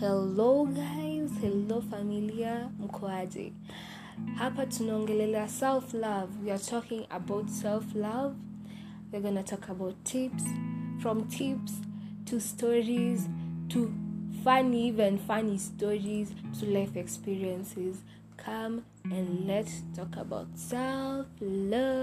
hello guys. Hello familia mkoaje hapa tunaongelelea self love we are talking about self love we're gonna talk about tips from tips to stories to funny even funny stories to life experiences. Come and let's talk about self love